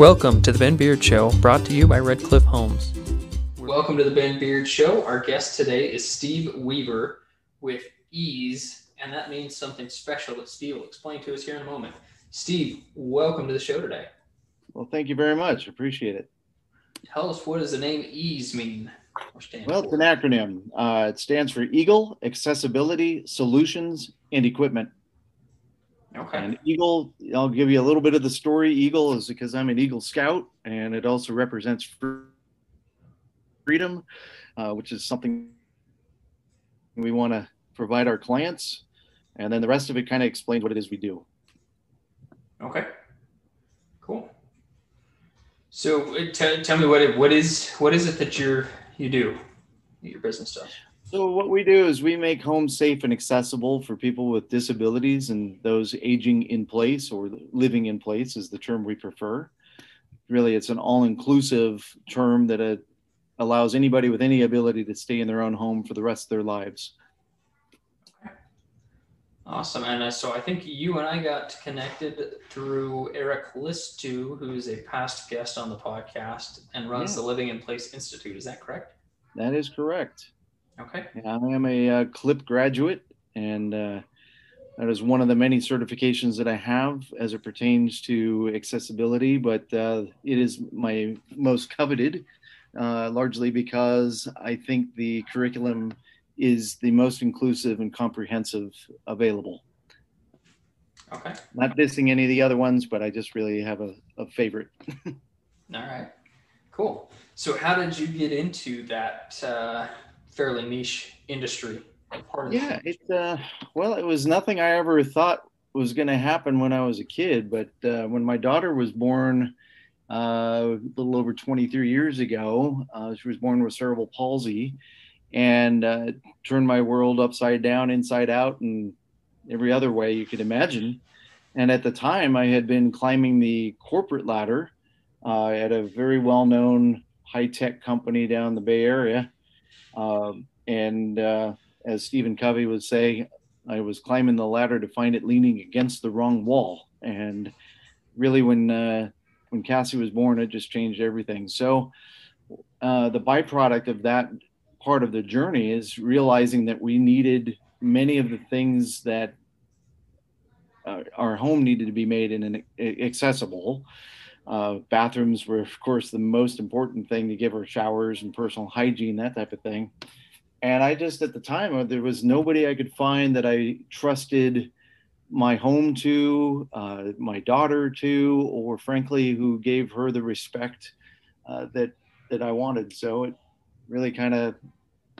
Welcome to the Ben Beard Show, brought to you by Red Cliff Homes. Welcome to the Ben Beard Show. Our guest today is Steve Weaver with Ease, and that means something special that Steve will explain to us here in a moment. Steve, welcome to the show today. Well, thank you very much. Appreciate it. Tell us what does the name EASE mean? Well, it's an acronym. Uh, it stands for Eagle Accessibility Solutions and Equipment. Okay. And Eagle, I'll give you a little bit of the story. Eagle is because I'm an Eagle Scout, and it also represents freedom, uh, which is something we want to provide our clients. And then the rest of it kind of explains what it is we do. Okay. Cool. So uh, t- tell me what it, what is what is it that you're you do your business stuff. So what we do is we make homes safe and accessible for people with disabilities and those aging in place or living in place is the term we prefer. Really, it's an all-inclusive term that uh, allows anybody with any ability to stay in their own home for the rest of their lives. Awesome. And uh, so I think you and I got connected through Erik Listou, who's a past guest on the podcast and runs yeah. the Living in Place Institute. Is that correct? That is correct. Okay. I am a uh, CLIPP graduate, and uh, that is one of the many certifications that I have as it pertains to accessibility, but uh, it is my most coveted, uh, largely because I think the curriculum is the most inclusive and comprehensive available. Okay. Not dissing any of the other ones, but I just really have a, a favorite. All right. Cool. So, how did you get into that uh, fairly niche industry? yeah, it uh, well, it was nothing I ever thought was going to happen when I was a kid. But uh, when my daughter was born, uh, a little over 23 years ago, uh, she was born with cerebral palsy, and uh, turned my world upside down, inside out, and every other way you could imagine. And at the time, I had been climbing the corporate ladder uh, at a very well known high tech company down the Bay Area. Um, and uh, as Stephen Covey would say, I was climbing the ladder to find it leaning against the wrong wall. And really, when uh, when Cassie was born, it just changed everything. So uh, the byproduct of that part of the journey is realizing that we needed many of the things that uh, our home needed to be made in an accessible. Uh, bathrooms were, of course, the most important thing to give her showers and personal hygiene, that type of thing. And I just, at the time, uh, there was nobody I could find that I trusted my home to, uh, my daughter to, or frankly, who gave her the respect uh, that that I wanted. So it really kind of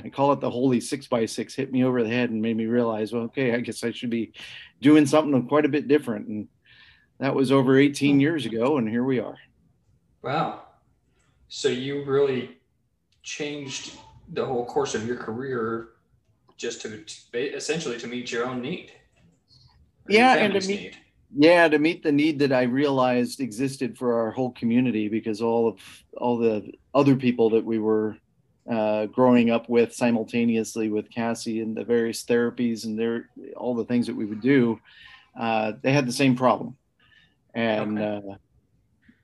I call it the holy six by six hit me over the head and made me realize, well, okay, I guess I should be doing something quite a bit different. And that was over 18 hmm. years ago, and here we are. Wow. So you really changed the whole course of your career just to, to essentially to meet your own need. Yeah, and to meet, need. yeah, to meet the need that I realized existed for our whole community because all of all the other people that we were uh, growing up with simultaneously with Cassie and the various therapies and their all the things that we would do, uh, they had the same problem, and okay. uh,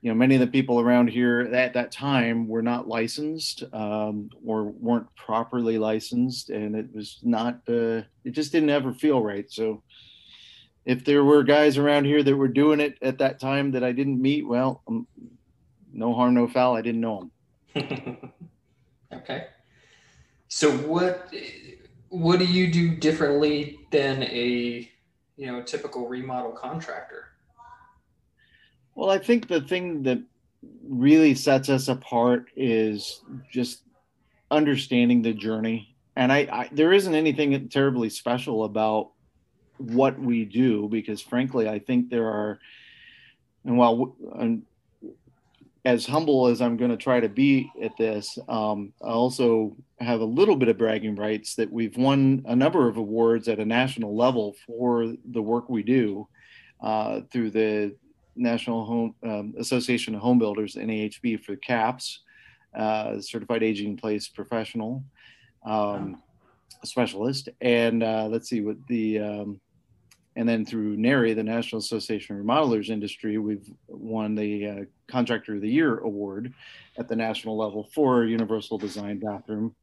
you know many of the people around here at that time were not licensed um, or weren't properly licensed, and it was not uh, it just didn't ever feel right. So. If there were guys around here that were doing it at that time that I didn't meet, well, um, no harm, no foul. I didn't know them. Okay. So what what do you do differently than a you know typical remodel contractor? Well, I think the thing that really sets us apart is just understanding the journey. And I, I there isn't anything terribly special about what we do because frankly, I think there are and while and as humble as I'm going to try to be at this, um, I also have a little bit of bragging rights that we've won a number of awards at a national level for the work we do uh, through the National Home um, Association of Home Builders (NAHB) for CAPS, uh, Certified Aging in Place Professional um, Specialist, and uh, let's see what the um, and then through NARI, the National Association of Remodelers Industry, we've won the uh, Contractor of the Year award at the national level for Universal Design Bathroom.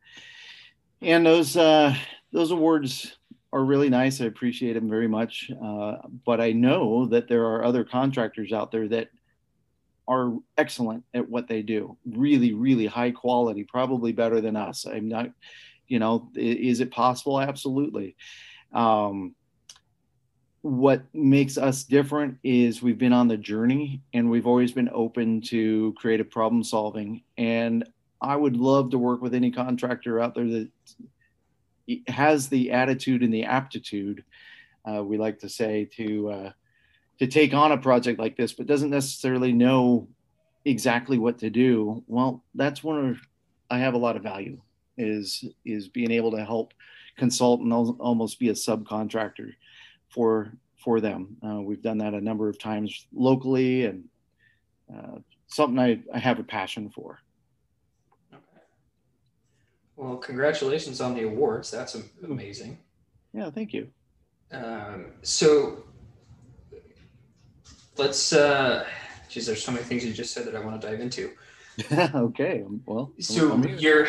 And those uh, those awards are really nice. I appreciate them very much. Uh, but I know that there are other contractors out there that are excellent at what they do. Really, really high quality, probably better than us. I'm not, you know, is it possible? Absolutely. Um, what makes us different is we've been on the journey and we've always been open to creative problem solving. And I would love to work with any contractor out there that has the attitude and the aptitude, uh, we like to say, to uh, to take on a project like this, but doesn't necessarily know exactly what to do. Well, that's one of I have a lot of value is is being able to help consult and almost be a subcontractor for for them. Uh, we've done that a number of times locally, and uh, something I, I have a passion for. Well, congratulations on the awards. That's amazing. Yeah, thank you. Um, so let's. Uh, geez, there's so many things you just said that I want to dive into. okay. Well. So you're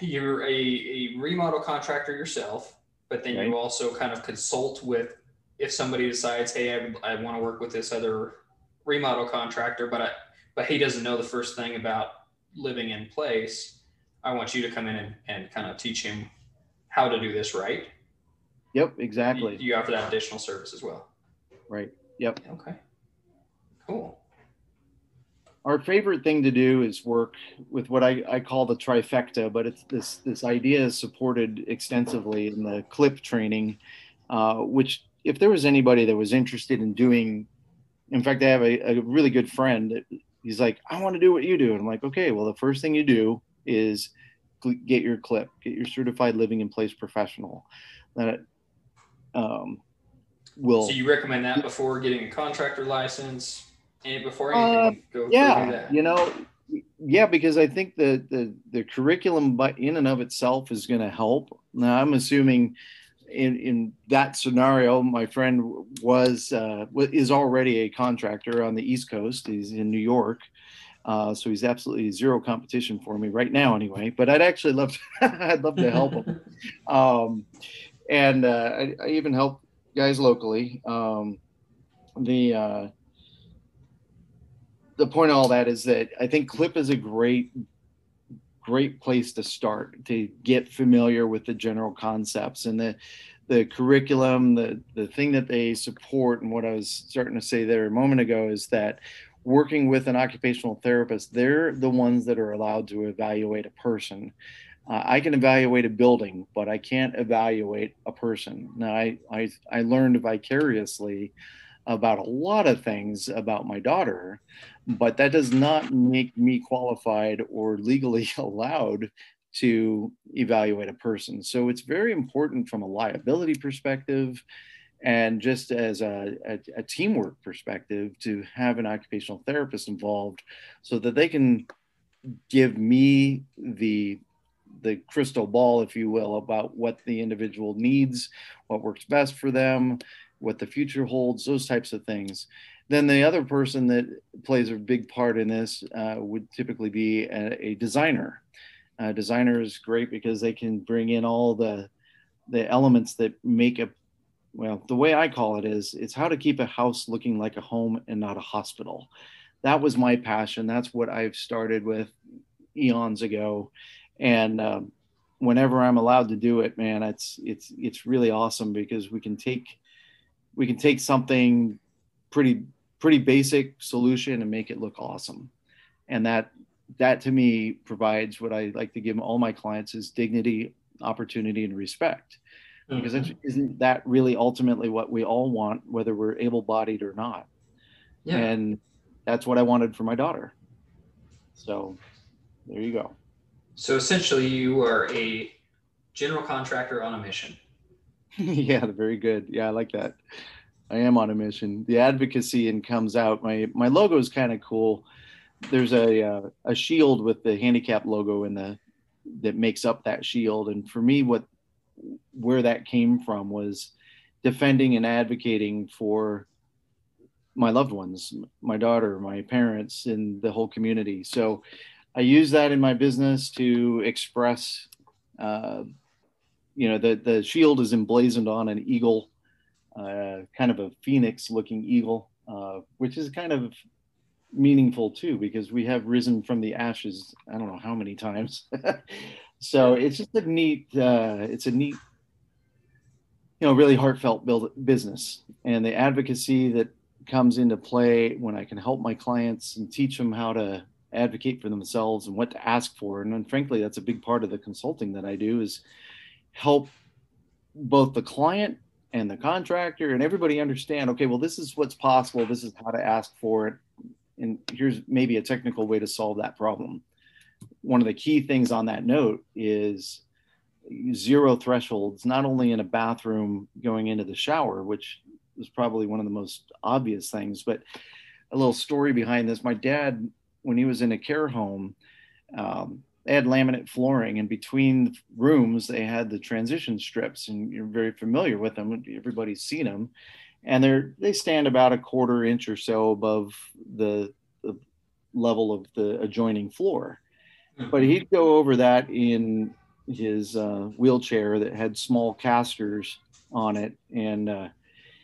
you're a, a remodel contractor yourself, but then right. you also kind of consult with if somebody decides, hey, I, I want to work with this other remodel contractor, but I, but he doesn't know the first thing about living in place. I want you to come in and, and kind of teach him how to do this right. Yep, exactly. You, you offer that additional service as well. Right. Yep. Okay. Cool. Our favorite thing to do is work with what I, I call the trifecta, but it's this this idea is supported extensively in the CLIPP training, uh, which if there was anybody that was interested in doing, in fact, I have a, a really good friend he's like, I want to do what you do. And I'm like, okay, well, the first thing you do is get your CLIPP, get your certified living in place professional. That um, will. So you recommend that before getting a contractor license and before anything? Uh, yeah, you know, yeah, because I think the the the curriculum by in and of itself is going to help. Now I'm assuming in in that scenario, my friend was uh, is already a contractor on the East Coast. He's in New York, uh, so he's absolutely zero competition for me right now, anyway. But I'd actually love to, I'd love to help him, um, and uh, I, I, even help guys locally. Um, the uh, the point of all that is that I think CLIPP is a great great place to start to get familiar with the general concepts and the the curriculum the the thing that they support and what i was starting to say there a moment ago is that working with an occupational therapist they're the ones that are allowed to evaluate a person uh, i can evaluate a building but i can't evaluate a person now i i, I learned vicariously about a lot of things about my daughter, but that does not make me qualified or legally allowed to evaluate a person. So it's very important from a liability perspective and just as a, a, a, teamwork perspective to have an occupational therapist involved so that they can give me the the crystal ball if you will about what the individual needs what works best for them what the future holds, those types of things. Then the other person that plays a big part in this uh, would typically be a, a designer. A designer is great because they can bring in all the the elements that make a well the way i call it is it's how to keep a house looking like a home and not a hospital. That was my passion. That's what i've started with eons ago. And um, whenever i'm allowed to do it man it's it's it's really awesome because we can take we can take something pretty pretty basic solution and make it look awesome. And that that to me provides what i like to give all my clients is dignity opportunity and respect mm-hmm. because isn't that really ultimately what we all want whether we're able-bodied or not yeah. and that's what i wanted for my daughter so there you go so essentially you are a general contractor on a mission yeah, very good. Yeah, I like that. I am on a mission. The advocacy and comes out. My my logo is kind of cool. There's a uh, a shield with the handicap logo in the that makes up that shield. And for me, what where that came from was defending and advocating for my loved ones, my daughter, my parents, and the whole community. So I use that in my business to express, uh, you know, the, the shield is emblazoned on an eagle, uh, kind of a phoenix looking eagle, uh, which is kind of meaningful too, because we have risen from the ashes, I don't know how many times. so it's just a neat, uh, it's a neat, you know, really heartfelt build business. And the advocacy that comes into play when I can help my clients and teach them how to advocate for themselves and what to ask for. And then, frankly, that's a big part of the consulting that I do is help both the client and the contractor and everybody understand okay well this is what's possible. This is how to ask for it. And here's maybe a technical way to solve that problem one of the key things on that note is zero thresholds not only in a bathroom going into the shower which was probably one of the most obvious things. But a little story behind this: my dad, when he was in a care home, um, they had laminate flooring, and between rooms they had the transition strips, and you're very familiar with them. Everybody's seen them, and they're they stand about a quarter inch or so above the, the level of the adjoining floor. But he'd go over that in his uh, wheelchair that had small casters on it, and uh,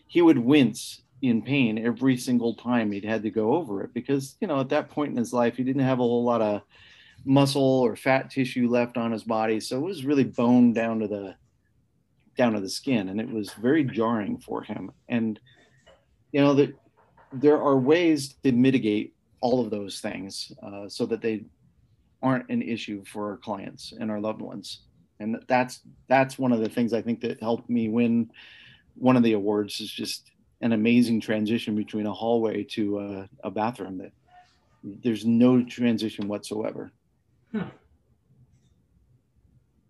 he would wince in pain every single time he'd had to go over it because you know at that point in his life he didn't have a whole lot of muscle or fat tissue left on his body so it was really bone down to the down to the skin and it was very jarring for him. And you know that there are ways to mitigate all of those things uh, so that they aren't an issue for our clients and our loved ones and that's that's one of the things i think that helped me win one of the awards is just an amazing transition between a hallway to a, a bathroom that there's no transition whatsoever. Hmm.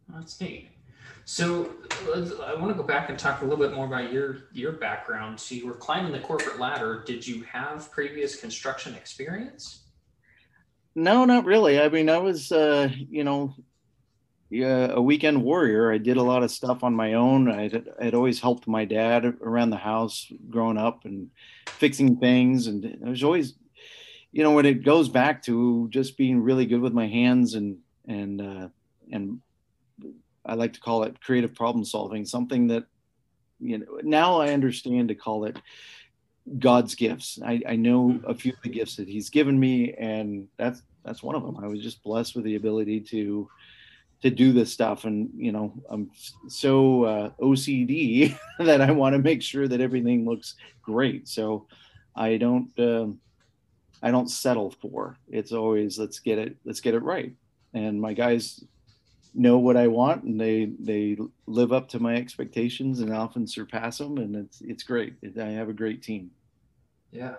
That's neat. So I want to go back and talk a little bit more about your your background. So you were climbing the corporate ladder. Did you have previous construction experience? No, not really. I mean, I was, uh, you know, yeah, a weekend warrior. I did a lot of stuff on my own. I had always helped my dad around the house growing up and fixing things. And I was always, you know, when it goes back to just being really good with my hands and, and, uh, and I like to call it creative problem solving, something that, you know, now I understand to call it God's gifts. I, I know a few of the gifts that he's given me and that's, that's one of them. I was just blessed with the ability to, to do this stuff and you know i'm so uh, ocd that i want to make sure that everything looks great so i don't uh, i don't settle for it's always let's get it let's get it right and my guys know what i want and they they live up to my expectations and often surpass them and it's it's great i have a great team yeah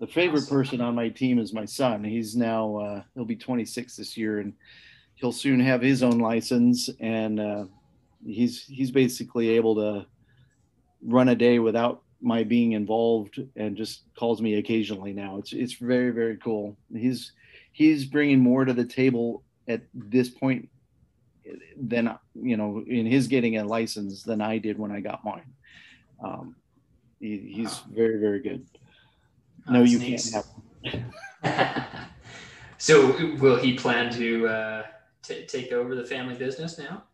the favorite awesome. person on my team is my son he's now uh, he'll be 26 this year and he'll soon have his own license, and uh, he's he's basically able to run a day without my being involved, and just calls me occasionally now. It's it's very very cool. He's he's bringing more to the table at this point than you know in his getting a license than I did when I got mine. Um, he, he's wow. very very good. Oh, no, you nice. can't have. so will he plan to uh, t- take over the family business now?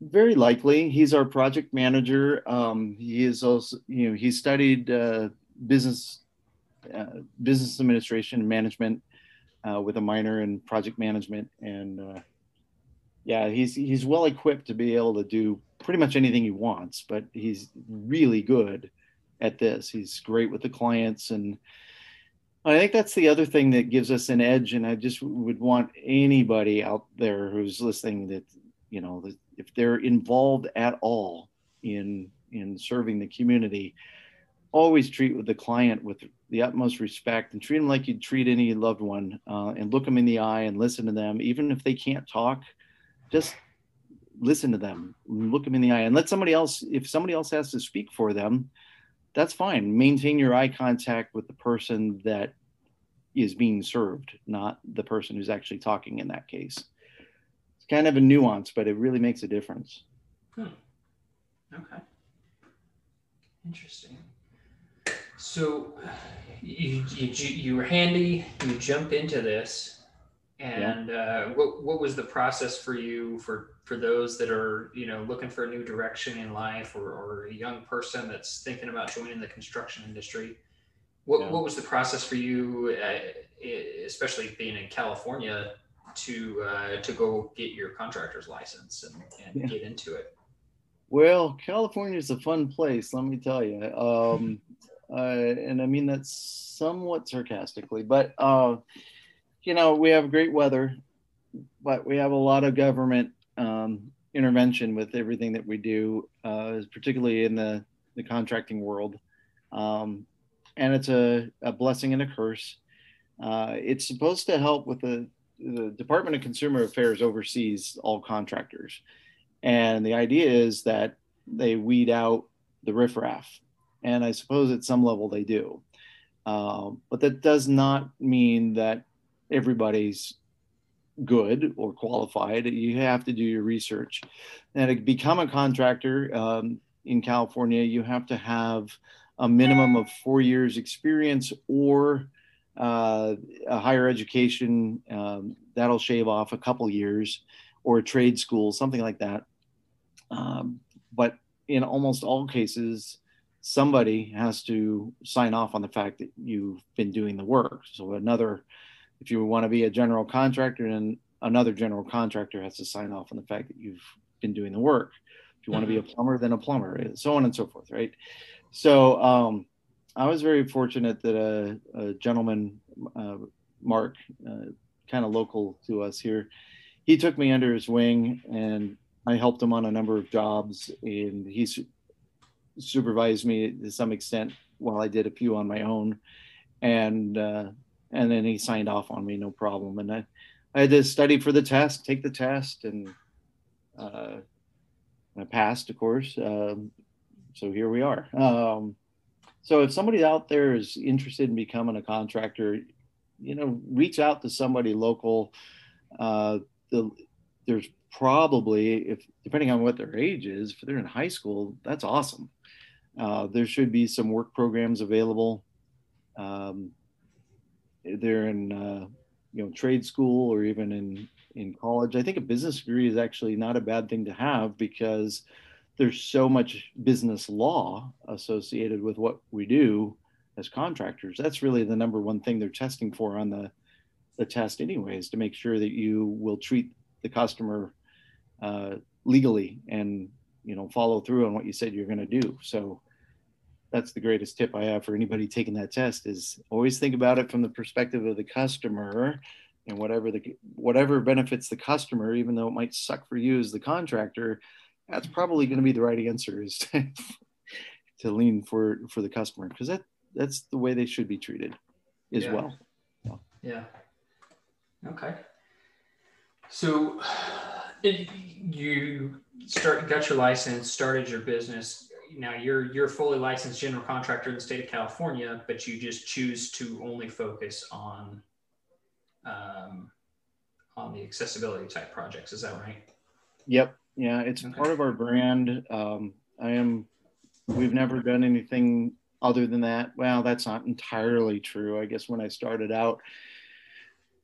Very likely. He's our project manager. Um, he is also, you know, he studied uh, business uh, business administration and management uh, with a minor in project management, and uh, yeah, he's he's well equipped to be able to do pretty much anything he wants. But he's really good at this. He's great with the clients and I think that's the other thing that gives us an edge. And I just would want anybody out there who's listening that, you know, if they're involved at all in in serving the community, always treat with the client with the utmost respect and treat them like you'd treat any loved one uh, and look them in the eye and listen to them. Even if they can't talk, just listen to them, look them in the eye and let somebody else, if somebody else has to speak for them, that's fine. Maintain your eye contact with the person that is being served, not the person who's actually talking in that case. It's kind of a nuance, but it really makes a difference. Hmm. Okay. Interesting. So you, you, you were handy, you jump into this and yeah. uh, what, what was the process for you for, for those that are, you know, looking for a new direction in life or, or a young person that's thinking about joining the construction industry? What, yeah. what was the process for you, uh, especially being in California, to uh, to go get your contractor's license and, and yeah. get into it? Well, California is a fun place, let me tell you. Um, and I mean that somewhat sarcastically, but uh, you know we have great weather, but we have a lot of government um, intervention with everything that we do, uh, particularly in the the contracting world. Um, and it's a, a blessing and a curse. Uh, it's supposed to help with the, the Department of Consumer Affairs oversees all contractors. And the idea is that they weed out the riffraff. And I suppose at some level they do. Um, but that does not mean that everybody's good or qualified. You have to do your research. And to become a contractor um, in California, you have to have a minimum of four years experience or uh, a higher education um, that'll shave off a couple years or a trade school something like that um, but in almost all cases somebody has to sign off on the fact that you've been doing the work. So another if you want to be a general contractor then another general contractor has to sign off on the fact that you've been doing the work. If you want to be a mm-hmm. plumber then a plumber so on and so forth right? So um, I was very fortunate that a, a gentleman, uh, Mark, uh, kind of local to us here, he took me under his wing and I helped him on a number of jobs and he su- supervised me to some extent while I did a few on my own. And, uh, and then he signed off on me, no problem. And I, I had to study for the test, take the test and, uh, I passed, of course. Um, so here we are. Um, so if somebody out there is interested in becoming a contractor, you know, reach out to somebody local. Uh, the, there's probably, if depending on what their age is, if they're in high school, that's awesome. Uh, there should be some work programs available. Um, they're in, uh, you know, trade school or even in in college. I think a business degree is actually not a bad thing to have because there's so much business law associated with what we do as contractors. That's really the number one thing they're testing for on the the test, anyways, to make sure that you will treat the customer uh, legally and you know follow through on what you said you're going to do. So that's the greatest tip I have for anybody taking that test is always think about it from the perspective of the customer and whatever the whatever benefits the customer, even though it might suck for you as the contractor, that's probably going to be the right answer is to, to lean for for the customer because that that's the way they should be treated as yeah. well yeah. okay so you start got your license started your business now you're you're a fully licensed general contractor in the state of california but you just choose to only focus on um, on the accessibility type projects is that right yep yeah, it's okay. part of our brand. Um, I am. We've never done anything other than that. Well, that's not entirely true. I guess when I started out,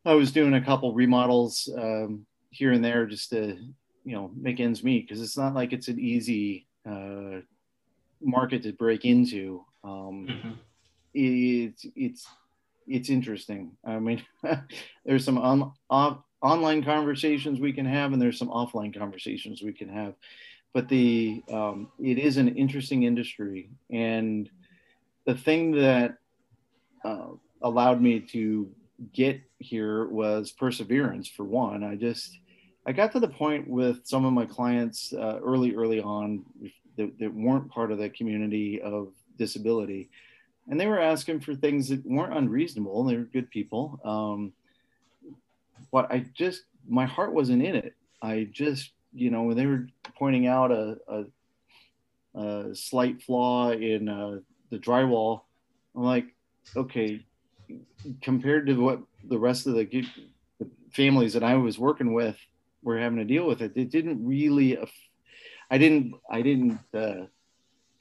I was doing a couple remodels um, here and there just to, you know, make ends meet because it's not like it's an easy uh, market to break into. Um, mm-hmm. It's it's it's interesting. I mean, there's some on, off, online conversations we can have and there's some offline conversations we can have but the um, it is an interesting industry and the thing that uh, allowed me to get here was perseverance for one. I just i got to the point with some of my clients uh, early early on that, that weren't part of the community of disability. And they were asking for things that weren't unreasonable they were good people. Um, but I just my heart wasn't in it. I just you know when they were pointing out a, a, a slight flaw in uh, the drywall, I'm like, okay, compared to what the rest of the, families that I was working with were having to deal with it, it didn't really. I didn't. I didn't. Uh,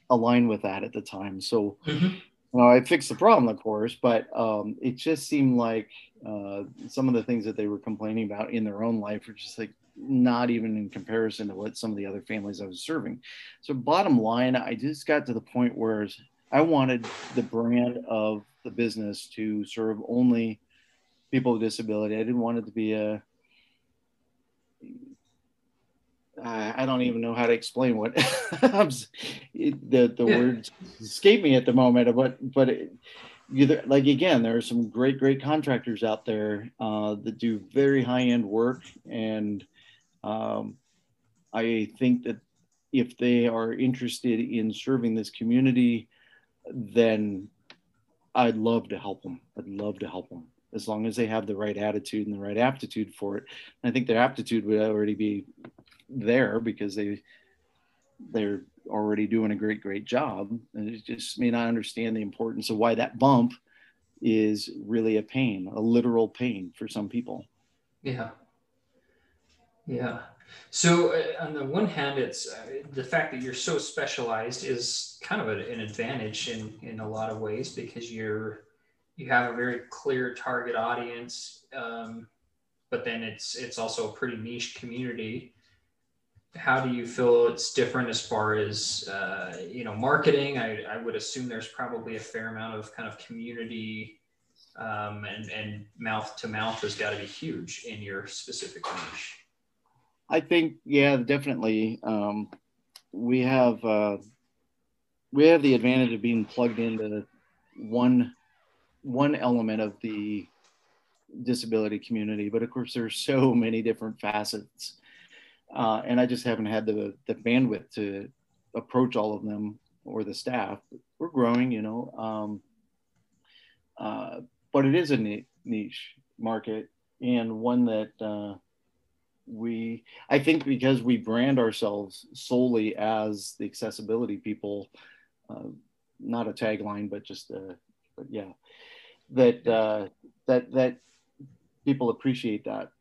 align with that at the time. So, mm-hmm. you know, I fixed the problem, of course, but um, it just seemed like uh, some of the things that they were complaining about in their own life were just like not even in comparison to what some of the other families I was serving. So, bottom line, I just got to the point where I wanted the brand of the business to serve only people with disability. I didn't want it to be a I don't even know how to explain what the the yeah. words escape me at the moment. But but it, either, like again, there are some great great contractors out there uh, that do very high end work, and um, I think that if they are interested in serving this community, then I'd love to help them. I'd love to help them as long as they have the right attitude and the right aptitude for it. And I think their aptitude would already be there because they they're already doing a great great job. And it just may not understand the importance of why that bump is really a pain a literal pain for some people. Yeah. Yeah so uh, on the one hand it's uh, the fact that you're so specialized is kind of a, an advantage in in a lot of ways because you're you have a very clear target audience um, but then it's it's also a pretty niche community. How do you feel it's different as far as uh, you know marketing? I, I would assume there's probably a fair amount of kind of community um, and and mouth to mouth has got to be huge in your specific niche i think yeah definitely um, we have uh, we have the advantage of being plugged into one one element of the disability community but of course there's so many different facets uh, and I just haven't had the the bandwidth to approach all of them or the staff. We're growing, you know, um, uh, but it is a niche market and one that uh, we, I think, because we brand ourselves solely as the accessibility people, uh, not a tagline, but just a, but yeah, that uh, that that people appreciate that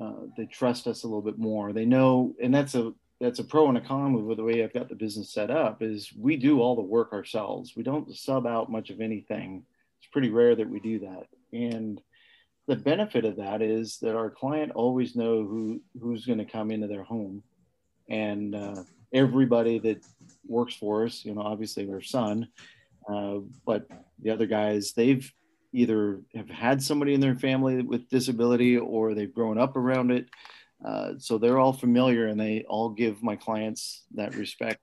uh, they trust us a little bit more. They know, and that's a that's a pro and a con with the way I've got the business set up. Is we do all the work ourselves. We don't sub out much of anything. It's pretty rare that we do that, and the benefit of that is that our client always know who who's going to come into their home, and uh, everybody that works for us. You know, obviously our son, uh, but the other guys they've either have had somebody in their family with disability or they've grown up around it. Uh, so they're all familiar and they all give my clients that respect.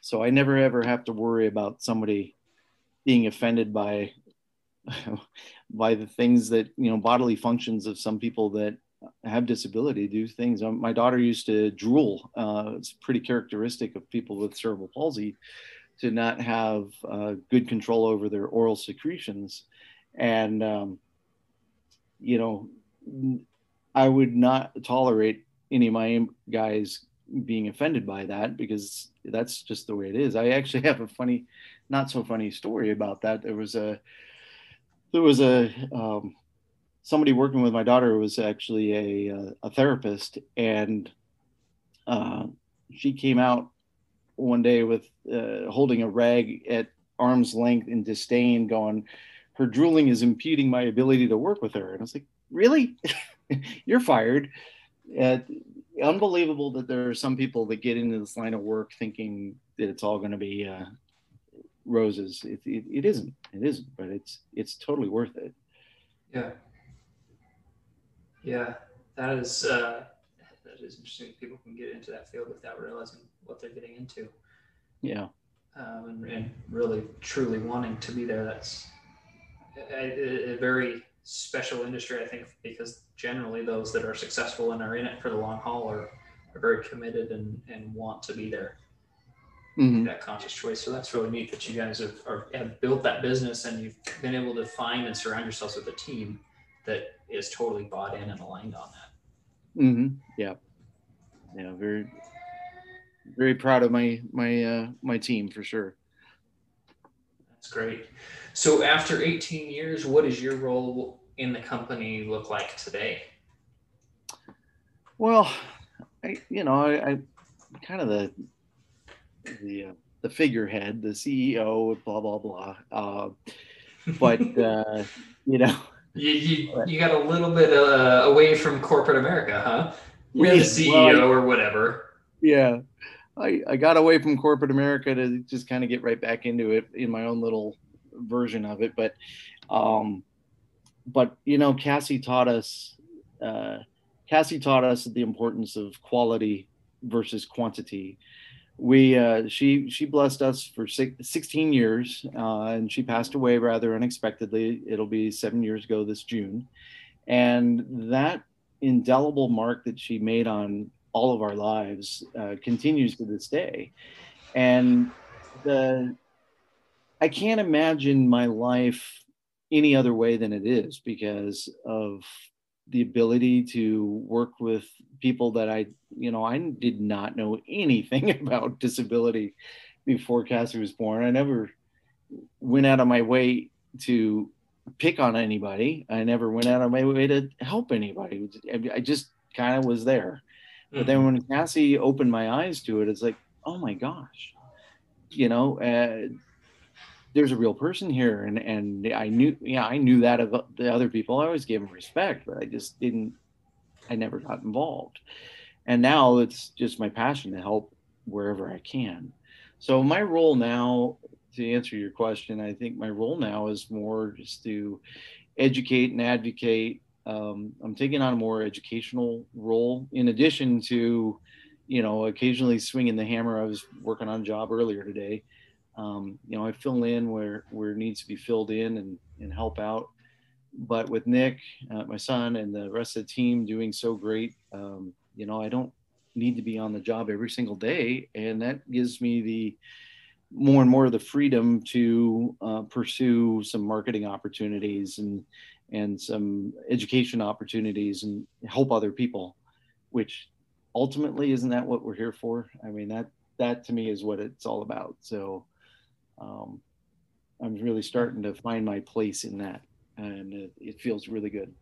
So I never ever have to worry about somebody being offended by by the things that you know bodily functions of some people that have disability do things. Um, my daughter used to drool. Uh, it's pretty characteristic of people with cerebral palsy to not have uh, good control over their oral secretions and um, you know i would not tolerate any of my guys being offended by that because that's just the way it is i actually have a funny not so funny story about that there was a there was a um, somebody working with my daughter who was actually a, a therapist and uh, she came out one day with uh, holding a rag at arm's length in disdain going her drooling is impeding my ability to work with her. And I was like, really? You're fired. Uh, unbelievable that there are some people that get into this line of work thinking that it's all going to be uh, roses. It, it, it isn't. It isn't. But it's it's totally worth it. Yeah. Yeah, that is uh, that is interesting. People can get into that field without realizing what they're getting into. Yeah. Um, and, and really truly wanting to be there. That's a, a, very special industry, I think, because generally those that are successful and are in it for the long haul are, are very committed and, and want to be there. Mm-hmm. That conscious choice. So that's really neat that you guys have, are, have built that business and you've been able to find and surround yourselves with a team that is totally bought in and aligned on that. Mm-hmm. Yeah. Yeah. Very, very proud of my, my, uh, my team for sure. That's great. So after 18 years, what does your role in the company look like today? Well, I, you know, I, I kind of the the uh, the figurehead, the CEO, blah blah blah. Uh, but uh, you know, you you, you got a little bit uh, away from corporate America, huh? You're the CEO well, or whatever. Yeah, I I got away from corporate America to just kind of get right back into it in my own little version of it, but um, but you know, Cassie taught us. Uh, Cassie taught us the importance of quality versus quantity. We uh, she she blessed us for six, 16 years, uh, and she passed away rather unexpectedly. It'll be seven years ago this June, and that indelible mark that she made on all of our lives uh, continues to this day. And the I can't imagine my life any other way than it is because of the ability to work with people that I, you know, I did not know anything about disability before Cassie was born. I never went out of my way to pick on anybody. I never went out of my way to help anybody. I just kind of was there. Mm-hmm. But then mm-hmm. when Cassie opened my eyes to it, it's like, oh my gosh, you know, uh, there's a real person here and and i knew yeah i knew that of the other people. I always gave them respect but i just didn't i never got involved. And now it's just my passion to help wherever i can. So my role now to answer your question i think my role now is more just to educate and advocate. Um, i'm taking on a more educational role in addition to you know occasionally swinging the hammer. I was working on a job earlier today um, you know, I fill in where where needs to be filled in and and help out. But with Nick, uh, my son, and the rest of the team doing so great, um, you know, I don't need to be on the job every single day, and that gives me the more and more of the freedom to uh, pursue some marketing opportunities and and some education opportunities and help other people, which ultimately isn't that what we're here for? I mean that that to me is what it's all about. So um, I'm really starting to find my place in that, and it, it feels really good.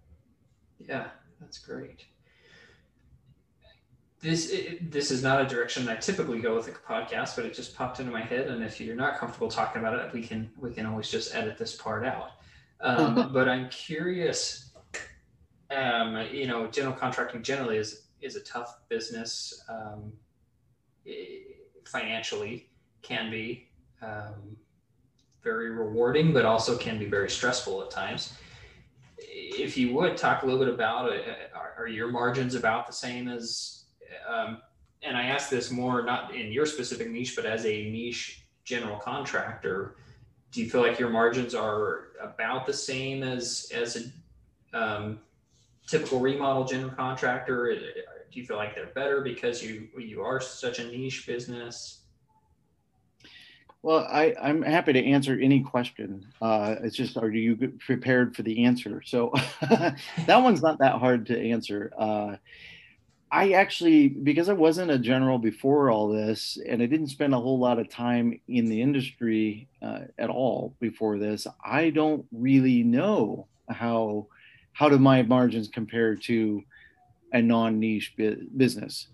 Yeah, that's great. This it, this is not a direction I typically go with a podcast, but it just popped into my head. And if you're not comfortable talking about it, we can we can always just edit this part out. Um, but I'm curious. Um, you know, general contracting generally is is a tough business um, financially, can be um, very rewarding, but also can be very stressful at times. If you would talk a little bit about uh, are, are your margins about the same as? Um, and I ask this more not in your specific niche, but as a niche general contractor, do you feel like your margins are about the same as as a um, typical remodel general contractor? Do you feel like they're better because you you are such a niche business? Well, I, I'm happy to answer any question. Uh, it's just, are you prepared for the answer? So that one's not that hard to answer. Uh, I actually, because I wasn't a general before all this, and I didn't spend a whole lot of time in the industry uh, at all before this, I don't really know how how do my margins compare to a non-niche business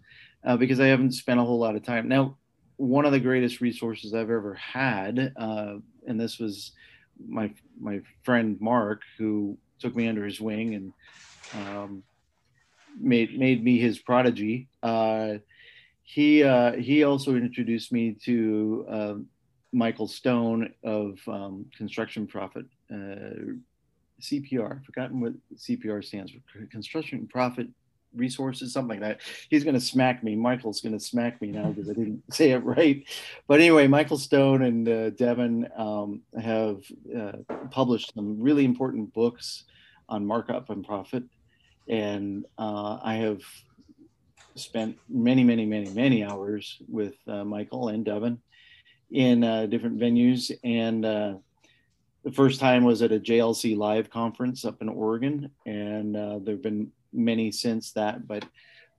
uh, because I haven't spent a whole lot of time. Now, one of the greatest resources I've ever had, uh, and this was my my friend Mark, who took me under his wing and um, made made me his prodigy. Uh, he uh, he also introduced me to uh, Michael Stone of um, Construction Profit uh, CPR. I've forgotten what CPR stands for. Construction Profit resources, something like that. He's going to smack me. Michael's going to smack me now because I didn't say it right. But anyway, Michael Stone and uh, Devin um, have uh, published some really important books on markup and profit. And uh, I have spent many, many, many, many hours with uh, Michael and Devin in uh, different venues. And uh, the first time was at a JLC live conference up in Oregon, and uh, there have been many since that, but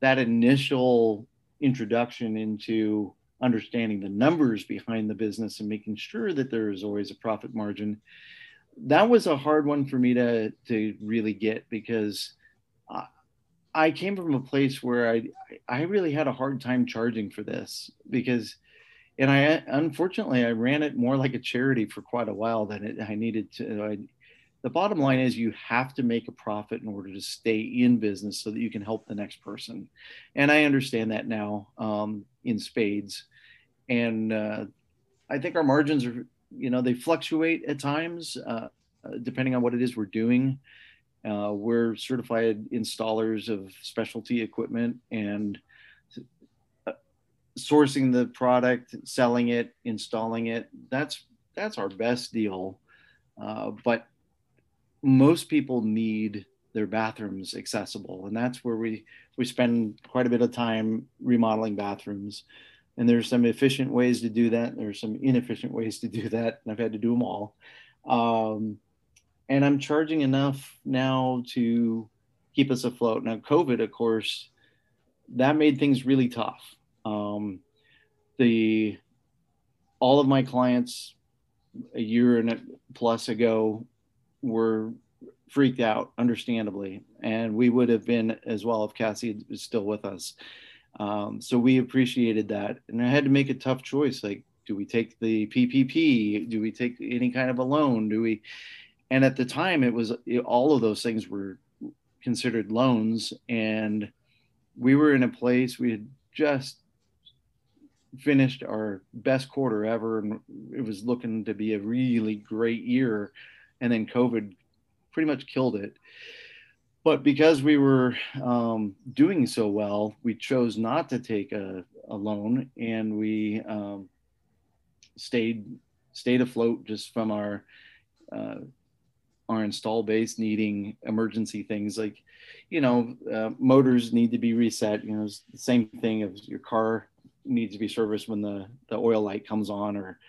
that initial introduction into understanding the numbers behind the business and making sure that there is always a profit margin that was a hard one for me to to really get because I, I came from a place where I I really had a hard time charging for this because and I unfortunately I ran it more like a charity for quite a while than it, I needed to. I, the bottom line is you have to make a profit in order to stay in business so that you can help the next person, and I understand that now um, in spades, and uh, I think our margins are you know they fluctuate at times uh, depending on what it is we're doing. Uh, we're certified installers of specialty equipment and sourcing the product, selling it, installing it. That's that's our best deal. Uh, but most people need their bathrooms accessible, and that's where we we spend quite a bit of time remodeling bathrooms. And there's some efficient ways to do that. There's some inefficient ways to do that, and I've had to do them all. Um, and I'm charging enough now to keep us afloat. Now, COVID, of course, that made things really tough. Um, the all of my clients a year and a plus ago were freaked out, understandably, and we would have been as well if Cassie was still with us. Um, so we appreciated that, and I had to make a tough choice. Like, do we take the PPP? Do we take any kind of a loan? Do we? And at the time, it was it, all of those things were considered loans, and we were in a place we had just finished our best quarter ever, and it was looking to be a really great year. And then COVID pretty much killed it. But because we were um, doing so well, we chose not to take a, a loan, and we um, stayed stayed afloat just from our uh, our install base needing emergency things like you know uh, motors need to be reset you know it's the same thing as your car needs to be serviced when the, the oil light comes on or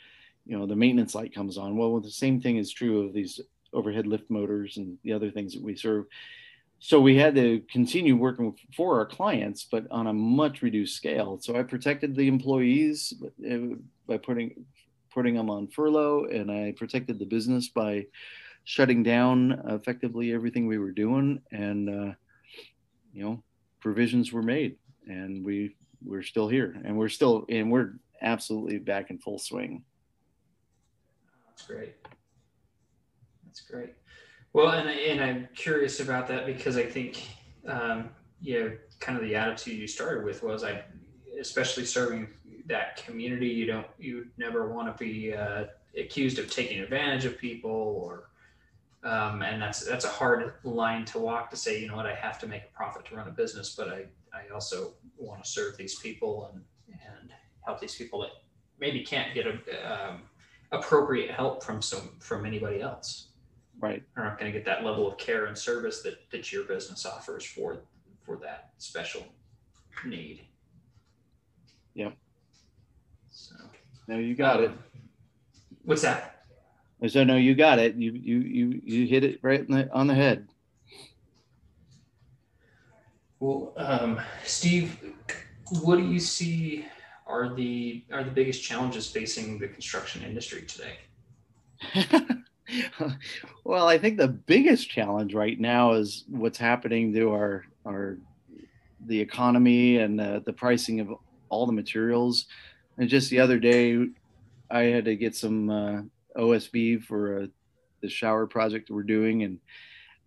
you know the maintenance light comes on. Well the same thing is true of these overhead lift motors and the other things that we serve. So we had to continue working for our clients but on a much reduced scale. So i protected the employees uh, by putting putting them on furlough and i protected the business by shutting down effectively everything we were doing. And uh, you know provisions were made and we we're still here and we're still and we're absolutely back in full swing that's great. That's great. Well and, and i'm curious about that because i think um, you know kind of the attitude you started with was i especially serving that community you don't you never want to be uh, accused of taking advantage of people or um, and that's that's a hard line to walk to say you know what i have to make a profit to run a business but i I also want to serve these people and and help these people that maybe can't get a, um, appropriate help from some from anybody else. Right. Are not going to get that level of care and service that that your business offers for for that special need. Yep. So. No, you got um, it. What's that? So no, you got it. You you you you hit it right the, on the head. Well, um, Steve, what do you see are the are the biggest challenges facing the construction industry today? well, I think the biggest challenge right now is what's happening to our our the economy and the, pricing of all the materials. And just the other day, I had to get some uh, OSB for uh, the shower project we're doing, and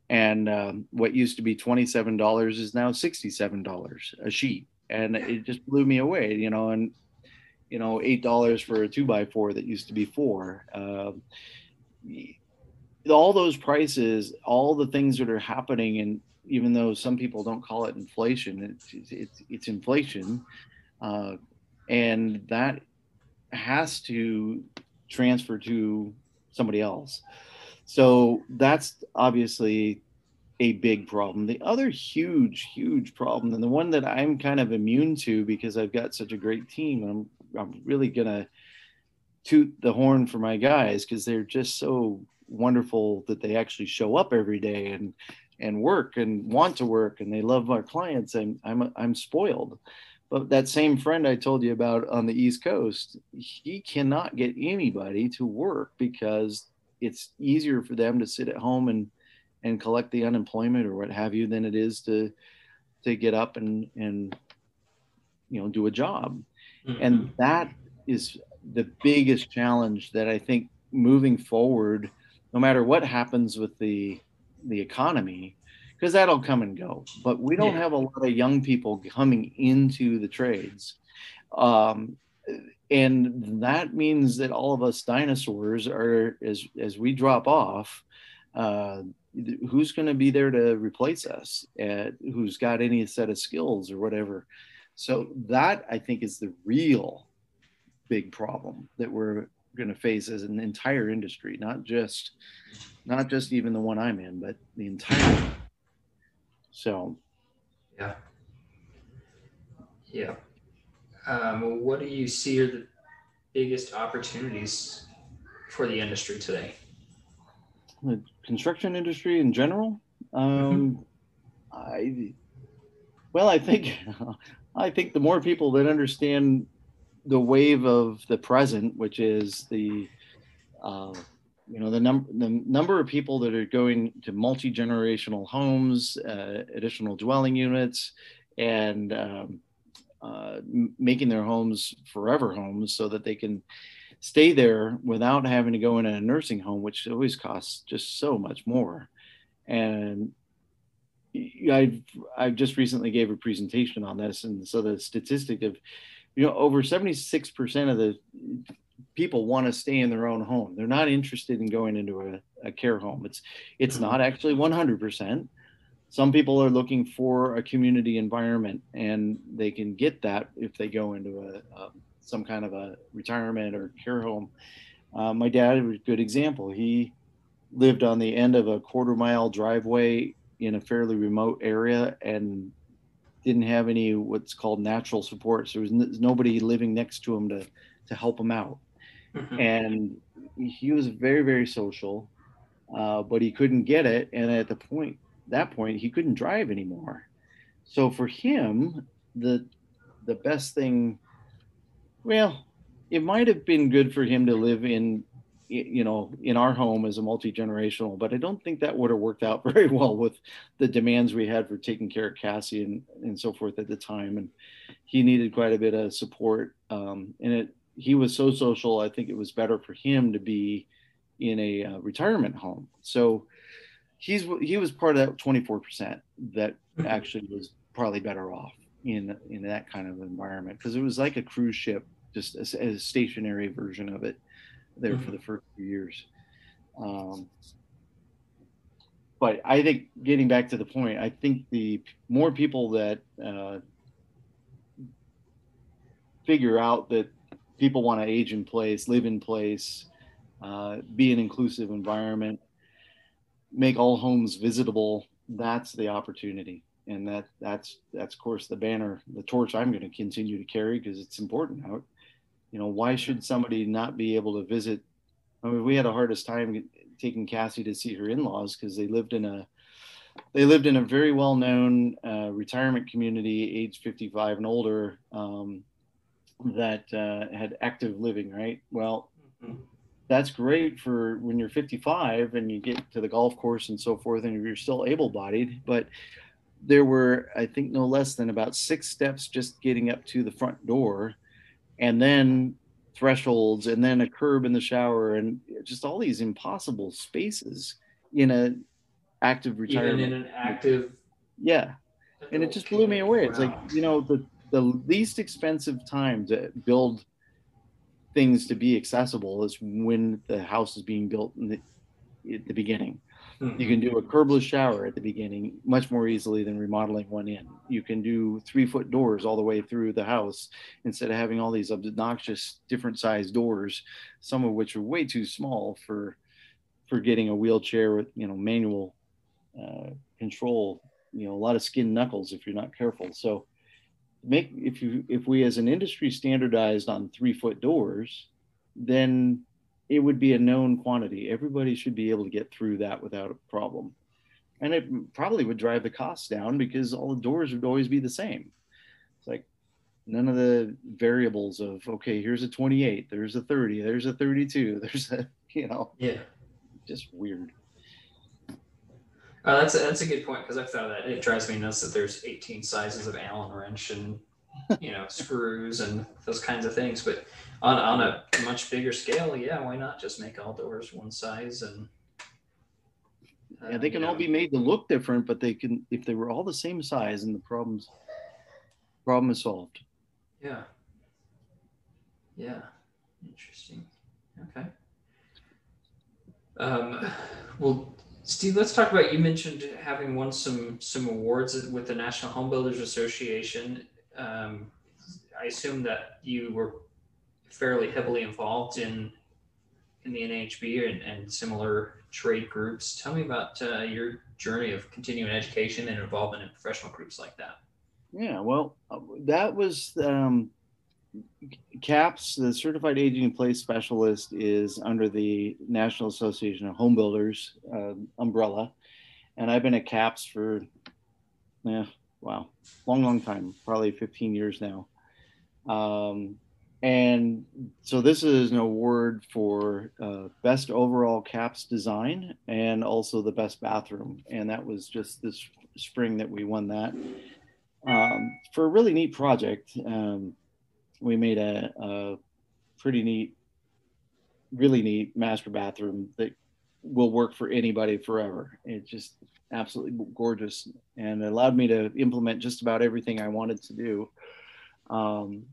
and um, what used to be $27 is now $67 a sheet and it just blew me away you know and you know $8 for a two by four that used to be four um, all those prices all the things that are happening and even though some people don't call it inflation it's it's, it's inflation uh, and that has to transfer to somebody else. So that's obviously a big problem. The other huge, huge problem, and the one that I'm kind of immune to because I've got such a great team, I'm, I'm really gonna toot the horn for my guys because they're just so wonderful that they actually show up every day and and work and want to work and they love our clients. And I'm I'm spoiled. But that same friend I told you about on the East Coast, he cannot get anybody to work because it's easier for them to sit at home and and collect the unemployment or what have you than it is to to get up and and you know do a job mm-hmm. and that is the biggest challenge that I think moving forward, no matter what happens with the the economy, because that'll come and go. But we don't yeah. have a lot of young people coming into the trades. Um, and that means that all of us dinosaurs are as as we drop off uh, who's going to be there to replace us at, who's got any set of skills or whatever. So that i think is the real big problem that we're going to face as an entire industry not just not just even the one i'm in but the entire so. Yeah. Yeah. Um, what do you see are the biggest opportunities for the industry today? The construction industry in general. Um, mm-hmm. I well, I think I think the more people that understand the wave of the present, which is the uh, you know the number the number of people that are going to multi generational homes, uh, additional dwelling units, and um, uh, making their homes forever homes so that they can stay there without having to go in a nursing home, which always costs just so much more. And I I just recently gave a presentation on this, and so the statistic of you know over 76% of the people want to stay in their own home. They're not interested in going into a, a care home. It's it's mm-hmm. not actually 100% some people are looking for a community environment and they can get that if they go into a, a some kind of a retirement or care home. Uh, my dad was a good example. He lived on the end of a quarter mile driveway in a fairly remote area and didn't have any what's called natural supports there was n- nobody living next to him to to help him out. Mm-hmm. and he was very very social uh, but he couldn't get it. And at the point that point he couldn't drive anymore. So for him, the the best thing, well, it might have been good for him to live in you know in our home as a multi-generational but i don't think that would have worked out very well with the demands we had for taking care of cassie and, and so forth at the time. And he needed quite a bit of support um, and it he was so social i think it was better for him to be in a uh, retirement home. So he's he was part of that 24% that mm-hmm. actually was probably better off in in that kind of environment because it was like a cruise ship just a, a stationary version of it there mm-hmm. for the first few years um, but i think getting back to the point i think the more people that uh, figure out that people want to age in place live in place uh, be an inclusive environment make all homes visitable, that's the opportunity. And that that's that's of course the banner, the torch I'm going to continue to carry because it's important out. You know, why should somebody not be able to visit? I mean, we had the hardest time taking Cassie to see her in-laws because they lived in a they lived in a very well-known uh, retirement community, age 55 and older, um, that uh, had active living. Right. Well, mm-hmm that's great for when you're 55 and you get to the golf course and so forth and you're still able-bodied but there were i think no less than about six steps just getting up to the front door and then thresholds and then a curb in the shower and just all these impossible spaces in a active retirement Even in an active yeah. And it just blew me away. It's like you know the the least expensive time to build things to be accessible is when the house is being built in the, at the beginning. Mm-hmm. You can do a curbless shower at the beginning much more easily than remodeling one in. You can do three foot doors all the way through the house instead of having all these obnoxious different size doors, some of which are way too small for for getting a wheelchair with you know manual uh, control. You know a lot of skin knuckles if you're not careful. So make if you if we as an industry standardized on three foot doors then it would be a known quantity. Everybody should be able to get through that without a problem. And it probably would drive the costs down because all the doors would always be the same. It's like none of the variables of okay here's a 28 there's a 30 there's a 32 there's a you know yeah. just weird. Uh, that's a, that's a good point because I've thought that. It drives me nuts that there's 18 sizes of Allen wrench and you know screws and those kinds of things. But on on a much bigger scale, yeah, why not just make all doors one size and uh, yeah, they can all know. be made to look different, but they can if they were all the same size and the problems problem is solved. Yeah. Yeah. Interesting. Okay. Um, well, Steve, let's talk about. You mentioned having won some some awards with the National Home Builders Association. Um, I assume that you were fairly heavily involved in in the NHB and, and similar trade groups. Tell me about uh, your journey of continuing education and involvement in professional groups like that. Yeah, well, uh, that was um, CAPS, the Certified Aging in Place Specialist, is under the National Association of Home Builders uh, umbrella, and I've been at CAPS for, yeah, wow, long, long time, probably 15 years now. Um, and so this is an award for uh, best overall CAPS design and also the best bathroom, and that was just this spring that we won that um, for a really neat project. Um, we made a, a pretty neat, really neat master bathroom that will work for anybody forever. It just absolutely gorgeous and allowed me to implement just about everything I wanted to do. Um,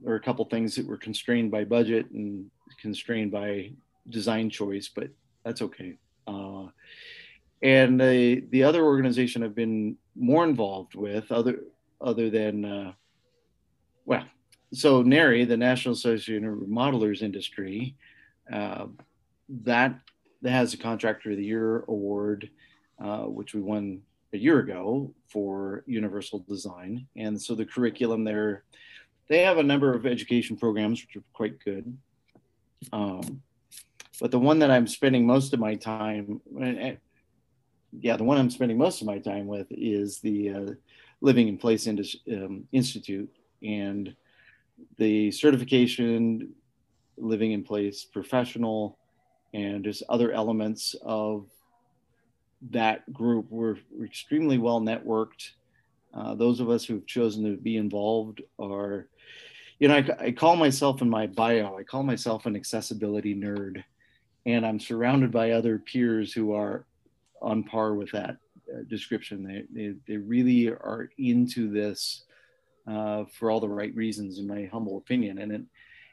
there were a couple things that were constrained by budget and constrained by design choice, but that's okay. Uh, and the the other organization I've been more involved with, other other than uh, well, so NARI, the National Association of Remodelers Industry, uh, that has a Contractor of the Year award, uh, which we won a year ago for Universal Design. And so the curriculum there, they have a number of education programs, which are quite good. Um, but the one that I'm spending most of my time, and, yeah, the one I'm spending most of my time with is the uh, Living in Place um, Institute. And the certification, living in place professional, and just other elements of that group. We're, we're extremely well networked. Uh, those of us who've chosen to be involved are, you know, I, I call myself in my bio, I call myself an accessibility nerd. And I'm surrounded by other peers who are on par with that uh, description. They, they, they really are into this uh, for all the right reasons, in my humble opinion. And it,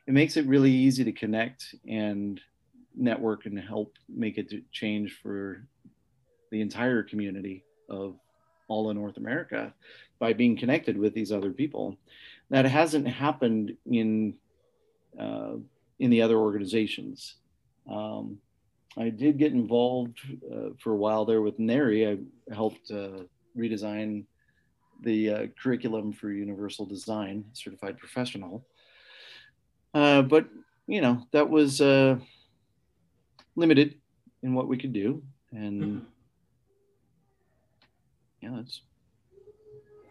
it makes it really easy to connect and network and help make it change for the entire community of all of North America by being connected with these other people. That hasn't happened in uh, in the other organizations. Um, I did get involved uh, for a while there with NARI. I helped uh, redesign the uh, curriculum for Universal Design, certified professional. Uh, but you know that was uh, limited in what we could do, and mm-hmm. Yeah, that's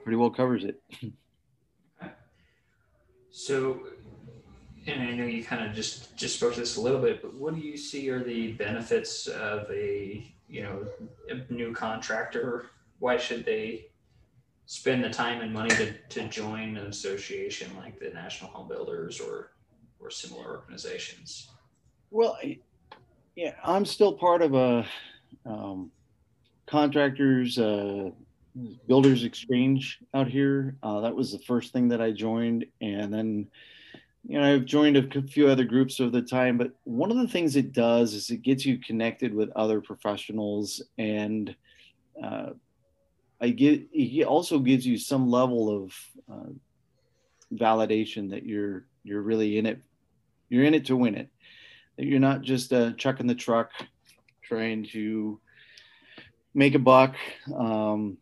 pretty well covers it. so, and I know you kind of just just spoke to this a little bit, but what do you see are the benefits of a you know a new contractor? Why should they spend the time and money to, to join an association like the National Home Builders or or similar organizations? Well, yeah, I'm still part of a um, contractors uh, builders exchange out here. Uh, that was the first thing that I joined, and then you know I've joined a few other groups over the time. But one of the things it does is it gets you connected with other professionals and uh, I get it also gives you some level of uh, validation that you're you're really in it. You're in it to win it. That you're not just uh, chucking the truck, trying to make a buck. Um,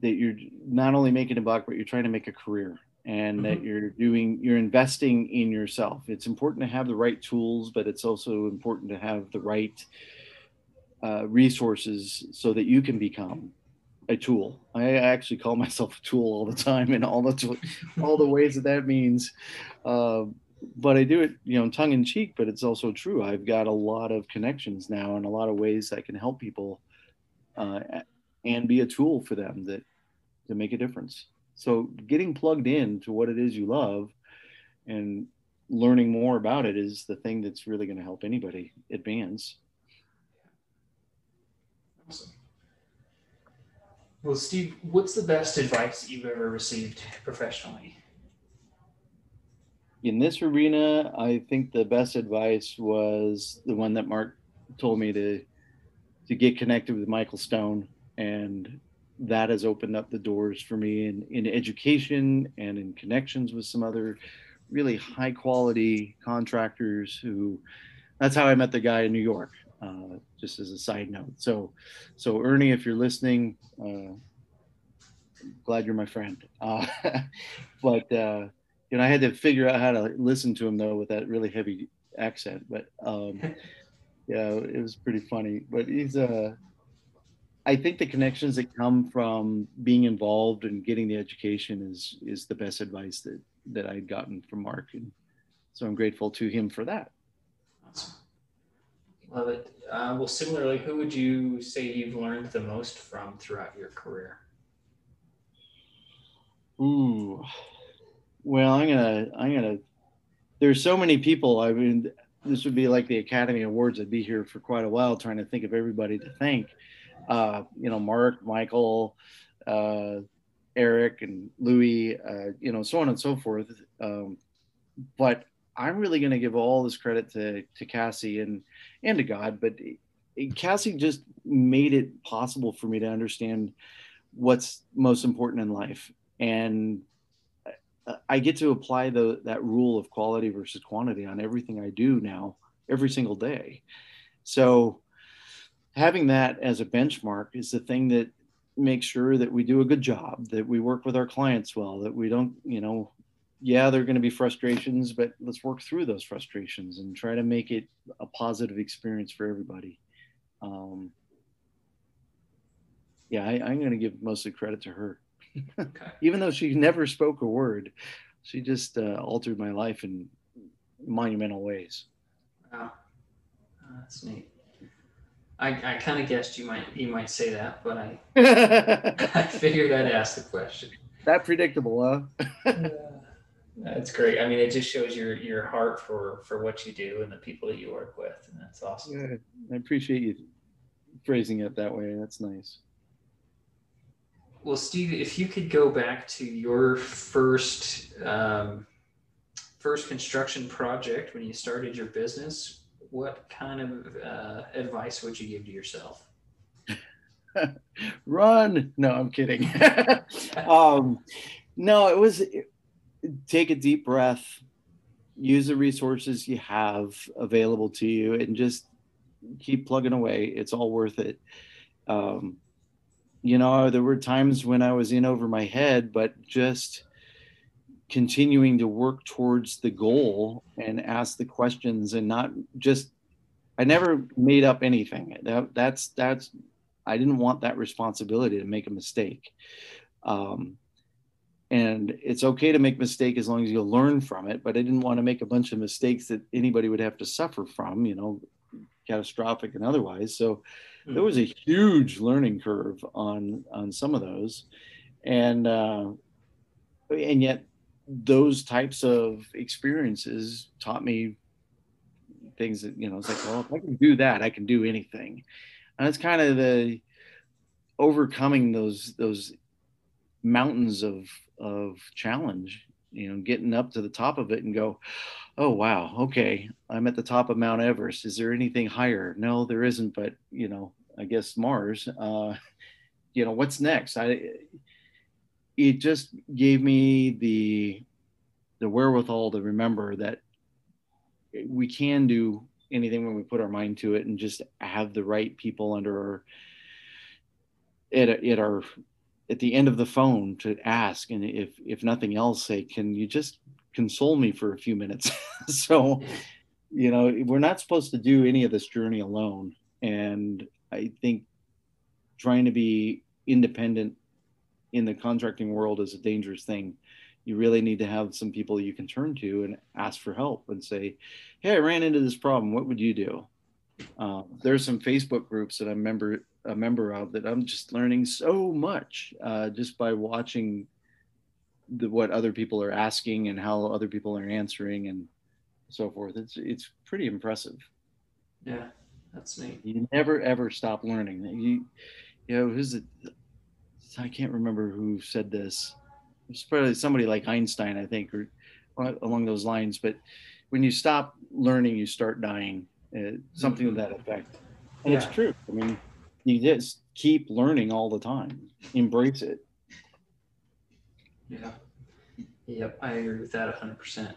that you're not only making a buck, but you're trying to make a career, and mm-hmm. that you're doing you're investing in yourself. It's important to have the right tools, but it's also important to have the right uh, resources so that you can become a tool. I actually call myself a tool all the time in all the all the ways that that means. Uh, but I do it, you know, tongue in cheek. But it's also true. I've got a lot of connections now, and a lot of ways I can help people, uh, and be a tool for them that to make a difference. so getting plugged in to what it is you love and learning more about it is the thing that's really going to help anybody advance. Awesome. Well, Steve, what's the best advice you've ever received professionally? In this arena, I think the best advice was the one that Mark told me to to get connected with Michael Stone, and that has opened up the doors for me in, in education and in connections with some other really high quality contractors who that's how I met the guy in New York uh, just as a side note. So, so Ernie, if you're listening, uh, glad you're my friend. Uh, but uh, you know, I had to figure out how to listen to him though with that really heavy accent. But um, yeah, it was pretty funny. But he's uh, I think the connections that come from being involved and getting the education is is the best advice that that I'd gotten from Mark, and so I'm grateful to him for that. Awesome. Love it. Uh, well, similarly, who would you say you've learned the most from throughout your career? Ooh, well, I'm gonna, I'm gonna. There's so many people. I mean, this would be like the Academy Awards. I'd be here for quite a while trying to think of everybody to thank. Uh, you know, Mark, Michael, uh, Erik, and Louis. Uh, you know, so on and so forth. Um, but I'm really going to give all this credit to to Cassie and and to God, but Cassie just made it possible for me to understand what's most important in life, and I get to apply the that rule of quality versus quantity on everything I do now, every single day. So having that as a benchmark is the thing that makes sure that we do a good job, that we work with our clients well, that we don't, you know, yeah, there are going to be frustrations, but let's work through those frustrations and try to make it a positive experience for everybody. Um, yeah, I, am going to give most of the credit to her. Okay. Even though she never spoke a word, she just uh, altered my life in monumental ways. Wow, oh, that's neat. I, I kind of guessed you might you might say that, but I I figured I'd ask the question. That predictable, huh? That's great. I mean, it just shows your your heart for for what you do and the people that you work with, and that's awesome. Yeah, I appreciate you phrasing it that way. That's nice. Well, Steve, if you could go back to your first um, first construction project when you started your business, what kind of uh, advice would you give to yourself? Run! No, I'm kidding. um, no, it was. It, take a deep breath, use the resources you have available to you, and just keep plugging away. It's all worth it. Um, you know, there were times when I was in over my head, but just continuing to work towards the goal and ask the questions and not just I never made up anything. That, that's that's I didn't want that responsibility to make a mistake. Um, and it's okay to make mistake as long as you learn from it but i didn't want to make a bunch of mistakes that anybody would have to suffer from you know catastrophic and otherwise. So mm-hmm. there was a huge learning curve on on some of those. And uh and yet those types of experiences taught me things that you know it's like well if i can do that i can do anything. And it's kind of the overcoming those those mountains of of challenge you know getting up to the top of it and go oh wow okay i'm at the top of mount everest. Is there anything higher? No there isn't but you know i guess mars uh you know what's next? I it just gave me the the wherewithal to remember that we can do anything when we put our mind to it and just have the right people under our at, at our at the end of the phone to ask and if if nothing else say can you just console me for a few minutes? So you know we're not supposed to do any of this journey alone and i think trying to be independent in the contracting world is a dangerous thing. You really need to have some people you can turn to and ask for help and say hey i ran into this problem. What would you do? Uh, there's some facebook groups that i'm member a member of that I'm just learning so much uh, just by watching the, what other people are asking and how other people are answering and so forth. It's it's pretty impressive. Yeah, that's neat. You never ever stop learning. You you know who's it? I can't remember who said this. It's probably somebody like Einstein, I think, or along those lines. But when you stop learning, you start dying. Uh, something mm-hmm. to that effect. And yeah. it's true. I mean, you just keep learning all the time. Embrace it. Yeah. Yep, I agree with that 100%.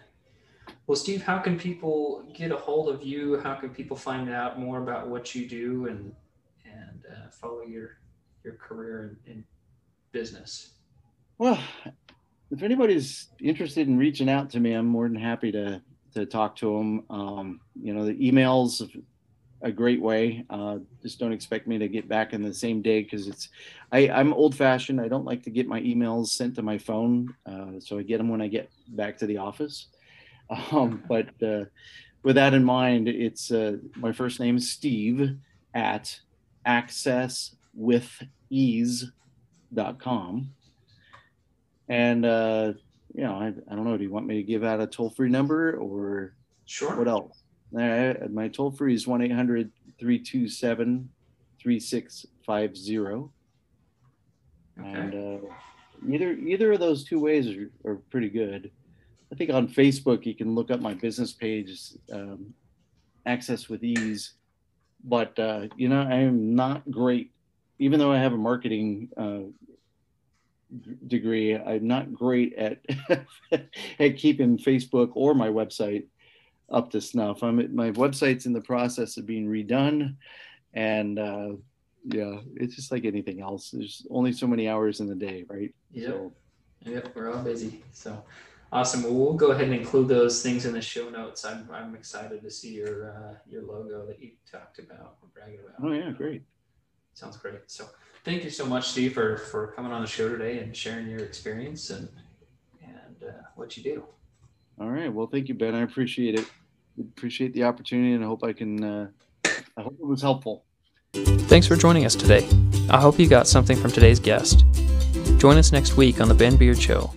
Well, Steve, how can people get a hold of you? How can people find out more about what you do and and uh, follow your your career in, in business? Well, if anybody's interested in reaching out to me, I'm more than happy to to talk to them. Um, you know, the emails a great way. Uh, just don't expect me to get back in the same day because it's I, I'm old fashioned. I don't like to get my emails sent to my phone, uh, so I get them when I get back to the office. Um, but uh, with that in mind, it's uh, my first name is Steve at accesswithease.com. And, uh, you know, I, I don't know. Do you want me to give out a toll free number or sure. what else? My toll free is 1 800 327 3650. And uh, either either of those two ways are, are, pretty good. I think on Facebook you can look up my business page, um, Access with Ease. But uh, you know, I am not great, even though I have a marketing uh, degree. I'm not great at at keeping Facebook or my website up to snuff. I'm my website's in the process of being redone, and uh, yeah, it's just like anything else. There's only so many hours in the day, right? Yeah. So, yep, we're all busy. So awesome. Well, we'll go ahead and include those things in the show notes. I'm, I'm excited to see your uh, your logo that you talked about, or bragging about. Oh yeah, great. Sounds great. So thank you so much, Steve, for for coming on the show today and sharing your experience and and uh, what you do. All right. Well, thank you, Ben. I appreciate it. Appreciate the opportunity, and I hope I can. Uh, I hope it was helpful. Thanks for joining us today. I hope you got something from today's guest. Join us next week on The Ben Beard Show